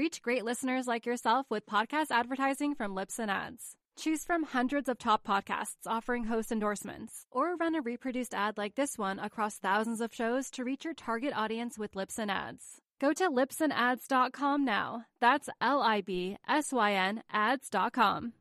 Reach great listeners like yourself with podcast advertising from Libsyn Ads. Choose from hundreds of top podcasts offering host endorsements, or run a reproduced ad like this one across thousands of shows to reach your target audience with Libsyn Ads. Go to libsynads.com now. That's L I B S Y N ads.com.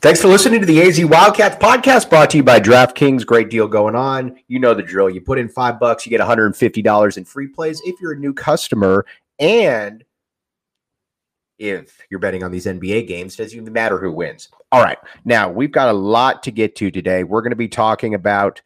Thanks for listening to the AZ Wildcats podcast brought to you by DraftKings. Great deal going on. You know the drill. You put in five bucks, you get $150 in free plays if you're a new customer. And if you're betting on these NBA games, doesn't even matter who wins. All right. Now, we've got a lot to get to today. We're going to be talking about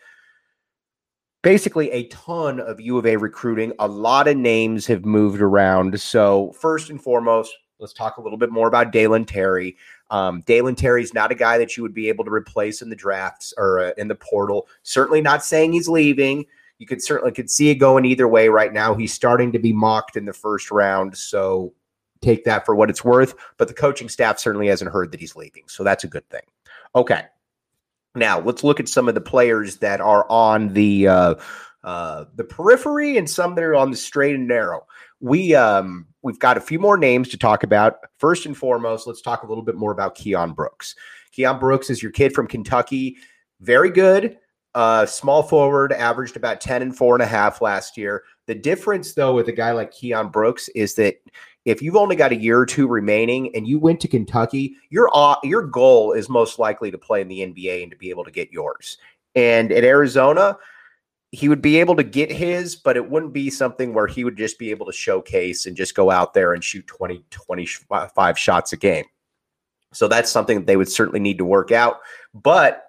basically a ton of U of A recruiting. A lot of names have moved around. So, first and foremost, let's talk a little bit more about Dalen Terry. Um, Dalen Terry's not a guy that you would be able to replace in the drafts or uh, in the portal. Certainly not saying he's leaving. You could certainly could see it going either way right now. He's starting to be mocked in the first round, so take that for what it's worth. But the coaching staff certainly hasn't heard that he's leaving, so that's a good thing. Okay, now let's look at some of the players that are on the uh, uh, the periphery and some that are on the straight and narrow. We um, we've got a few more names to talk about. First and foremost, let's talk a little bit more about Keion Brooks. Keion Brooks is your kid from Kentucky. Very good. Uh, small forward, averaged about 10 and four and a half last year. The difference, though, with a guy like Keion Brooks is that if you've only got a year or two remaining and you went to Kentucky, your uh, your goal is most likely to play in the NBA and to be able to get yours. And at Arizona, he would be able to get his, but it wouldn't be something where he would just be able to showcase and just go out there and shoot 20, 25 shots a game. So that's something that they would certainly need to work out. But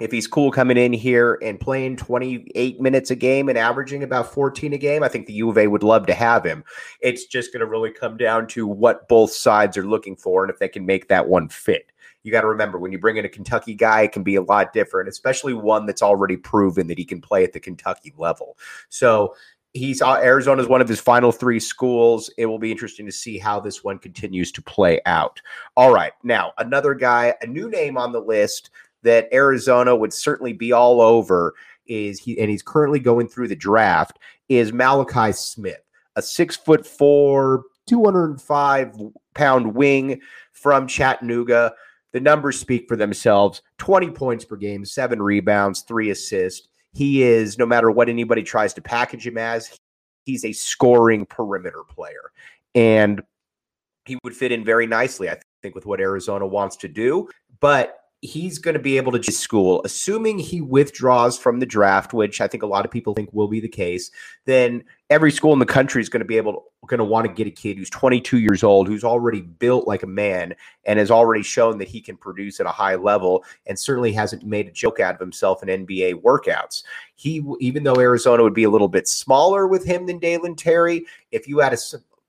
if he's cool coming in here and playing 28 minutes a game and averaging about 14 a game, I think the U of A would love to have him. It's just going to really come down to what both sides are looking for and if they can make that one fit. You got to remember when you bring in a Kentucky guy, it can be a lot different, especially one that's already proven that he can play at the Kentucky level. So he's uh, Arizona is one of his final three schools. It will be interesting to see how this one continues to play out. All right, now another guy, a new name on the list that Arizona would certainly be all over is he, and he's currently going through the draft, is Malachi Smith, a six foot four, 205 pound wing from Chattanooga. The numbers speak for themselves 20 points per game, seven rebounds, three assists. He is, no matter what anybody tries to package him as, he's a scoring perimeter player. And he would fit in very nicely, I think, with what Arizona wants to do. But he's going to be able to just school, assuming he withdraws from the draft, which I think a lot of people think will be the case, then every school in the country is going to be able to, going to want to get a kid who's 22 years old, who's already built like a man and has already shown that he can produce at a high level and certainly hasn't made a joke out of himself in NBA workouts. He, even though Arizona would be a little bit smaller with him than Dalen Terry, if you had a,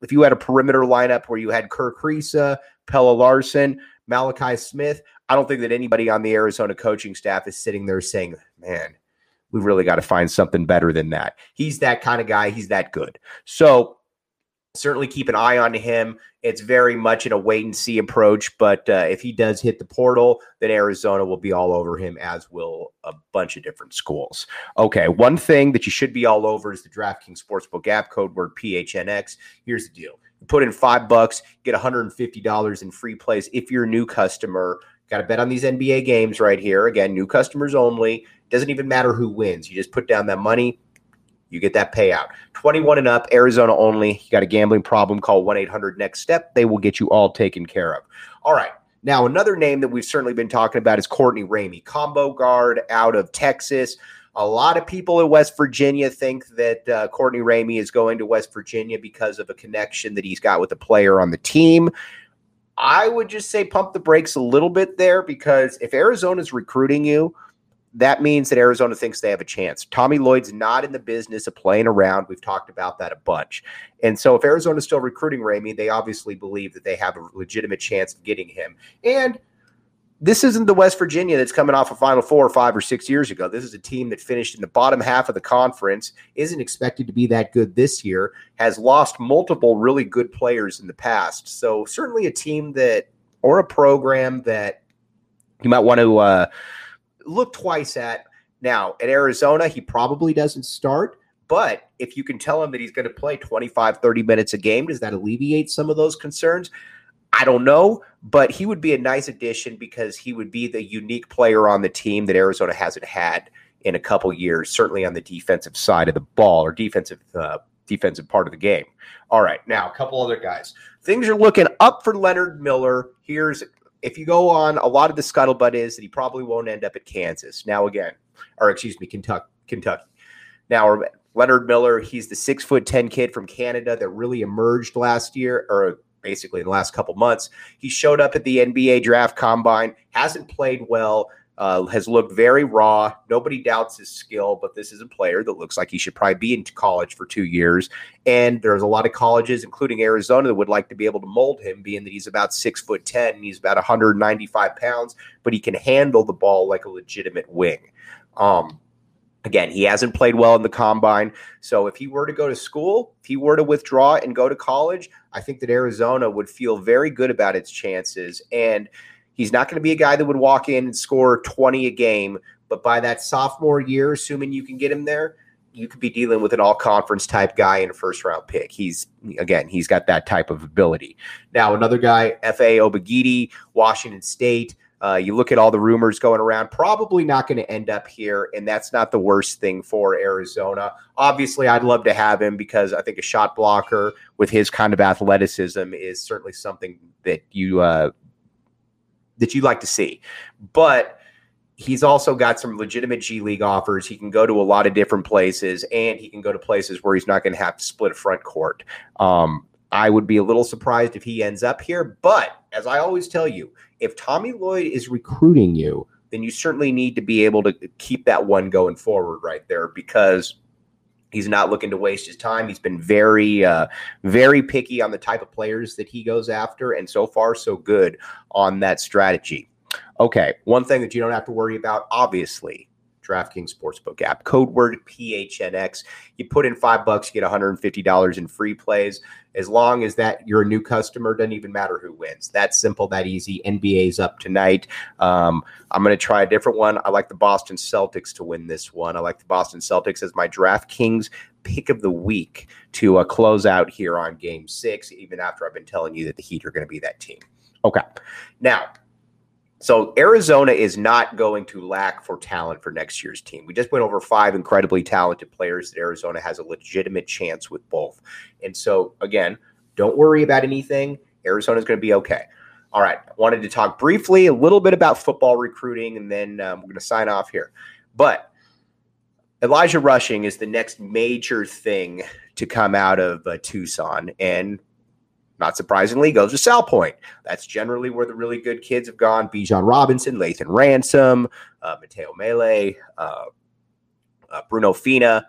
if you had a perimeter lineup where you had Kerr Kriisa, Pelle Larsson, Malachi Smith, I don't think that anybody on the Arizona coaching staff is sitting there saying, man, we've really got to find something better than that. He's that kind of guy. He's that good. So certainly keep an eye on him. It's very much in a wait and see approach, but uh, if he does hit the portal, then Arizona will be all over him, as will a bunch of different schools. Okay, one thing that you should be all over is the DraftKings Sportsbook app code word PHNX. Here's the deal put in five bucks, get $150 in free plays if you're a new customer. Got to bet on these NBA games right here. Again, new customers only. Doesn't even matter who wins. You just put down that money, you get that payout. 21 and up, Arizona only. You got a gambling problem, call 1 800 Next Step. They will get you all taken care of. All right. Now, another name that we've certainly been talking about is Courtney Ramey, combo guard out of Texas. A lot of people in West Virginia think that uh, Courtney Ramey is going to West Virginia because of a connection that he's got with a player on the team. I would just say pump the brakes a little bit there because if Arizona's recruiting you, that means that Arizona thinks they have a chance. Tommy Lloyd's not in the business of playing around. We've talked about that a bunch. And so if Arizona's still recruiting Ramey, they obviously believe that they have a legitimate chance of getting him. And this isn't the West Virginia that's coming off a Final Four or five or six years ago. This is a team that finished in the bottom half of the conference, isn't expected to be that good this year, has lost multiple really good players in the past. So, certainly a team that, or a program that you might want to uh, look twice at. Now, at Arizona, he probably doesn't start. But if you can tell him that he's going to play 25, 30 minutes a game, does that alleviate some of those concerns? I don't know, but he would be a nice addition because he would be the unique player on the team that Arizona hasn't had in a couple years, certainly on the defensive side of the ball or defensive uh, defensive part of the game. All right, now a couple other guys. Things are looking up for Leonard Miller. Here's if you go on, a lot of the scuttlebutt is that he probably won't end up at Kansas. Now again, or excuse me, Kentucky. Kentucky. Now Leonard Miller, he's the six foot ten kid from Canada that really emerged last year, or basically in the last couple months. He showed up at the NBA draft combine, hasn't played well, uh, has looked very raw. Nobody doubts his skill, but this is a player that looks like he should probably be in college for two years. And there's a lot of colleges, including Arizona, that would like to be able to mold him, being that he's about six foot ten, he's about 195 pounds, but he can handle the ball like a legitimate wing. Um, Again, he hasn't played well in the combine. So if he were to go to school, if he were to withdraw and go to college, I think that Arizona would feel very good about its chances. And he's not going to be a guy that would walk in and score 20 a game. But by that sophomore year, assuming you can get him there, you could be dealing with an all conference type guy in a first round pick. He's again, he's got that type of ability. Now, another guy, Efe Abogidi, Washington State. Uh, you look at all the rumors going around, probably not going to end up here, and that's not the worst thing for Arizona. Obviously, I'd love to have him because I think a shot blocker with his kind of athleticism is certainly something that you uh, that you like to see. But he's also got some legitimate G League offers. He can go to a lot of different places, and he can go to places where he's not going to have to split a front court. Um, I would be a little surprised if he ends up here. But as I always tell you, if Tommy Lloyd is recruiting you, then you certainly need to be able to keep that one going forward right there because he's not looking to waste his time. He's been very, uh, very picky on the type of players that he goes after, and so far, so good on that strategy. Okay, one thing that you don't have to worry about, obviously, DraftKings Sportsbook app. Code word PHNX. You put in five bucks, you get $150 in free plays. As long as that you're a new customer, doesn't even matter who wins. That simple, that easy. NBA's up tonight. Um, I'm going to try a different one. I like the Boston Celtics to win this one. I like the Boston Celtics as my DraftKings pick of the week to uh, close out here on game six, even after I've been telling you that the Heat are going to be that team. Okay. Now, so Arizona is not going to lack for talent for next year's team. We just went over five incredibly talented players that Arizona has a legitimate chance with both. And so again, don't worry about anything. Arizona's going to be okay. All right. Wanted to talk briefly a little bit about football recruiting, and then um, we're going to sign off here. But Elijah Rushing is the next major thing to come out of uh, Tucson, and not surprisingly, goes to Salpointe. That's generally where the really good kids have gone. Bijan Robinson, Lathan Ransom, uh, Mateo Mele, uh, uh, Bruno Fina.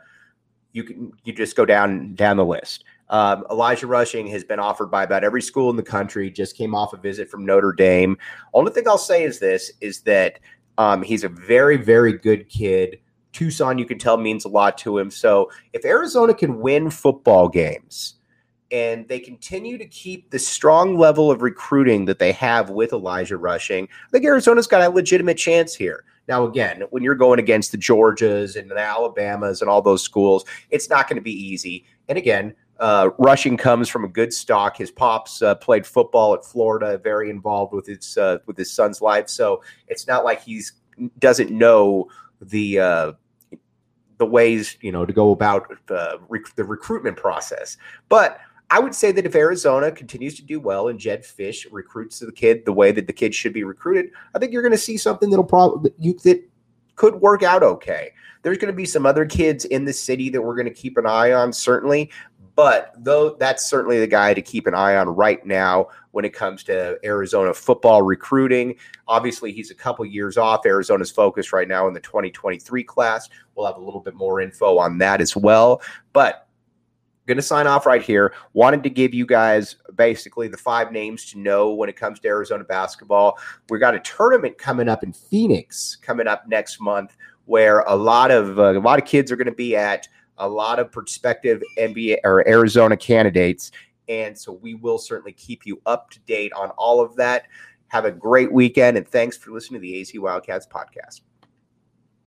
You can you just go down down the list. Um, Elijah Rushing has been offered by about every school in the country. Just came off a visit from Notre Dame. Only thing I'll say is this: is that um, he's a very very good kid. Tucson, you can tell, means a lot to him. So if Arizona can win football games and they continue to keep the strong level of recruiting that they have with Elijah Rushing, I think Arizona's got a legitimate chance here. Now, again, when you're going against the Georgias and the Alabamas and all those schools, it's not going to be easy. And again, uh, Rushing comes from a good stock. His pops uh, played football at Florida, very involved with his uh, with his son's life. So it's not like he's doesn't know the uh, the ways you know to go about uh, rec- the recruitment process. But I would say that if Arizona continues to do well and Jedd Fisch recruits the kid the way that the kid should be recruited, I think you're going to see something that'll probably that could work out okay. There's going to be some other kids in the city that we're going to keep an eye on, certainly. But though that's certainly the guy to keep an eye on right now when it comes to Arizona football recruiting. Obviously, he's a couple years off. Arizona's focused right now in the 2023 class. We'll have a little bit more info on that as well. But going to sign off right here. Wanted to give you guys basically the five names to know when it comes to Arizona basketball. We got a tournament coming up in Phoenix coming up next month where a lot of uh, a lot of kids are going to be at a lot of prospective NBA or Arizona candidates. And so we will certainly keep you up to date on all of that. Have a great weekend and thanks for listening to the AZ Wildcats podcast.